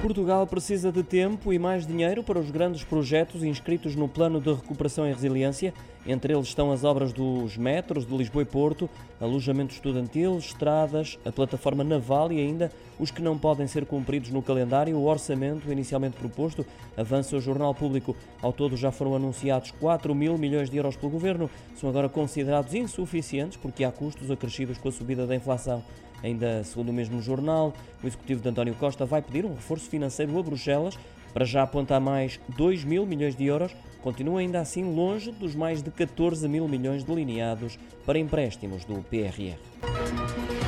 Portugal precisa de tempo e mais dinheiro para os grandes projetos inscritos no Plano de Recuperação e Resiliência. Entre eles estão as obras dos metros de Lisboa e Porto, alojamento estudantil, estradas, a plataforma naval e ainda os que não podem ser cumpridos no calendário. O orçamento inicialmente proposto avança o Jornal Público. Ao todo já foram anunciados 4 mil milhões de euros pelo Governo. São agora considerados insuficientes porque há custos acrescidos com a subida da inflação. Ainda segundo o mesmo jornal, o executivo de António Costa vai pedir um reforço financeiro a Bruxelas para já apontar mais 2 mil milhões de euros, continua ainda assim longe dos mais de 14 mil milhões delineados para empréstimos do PRR.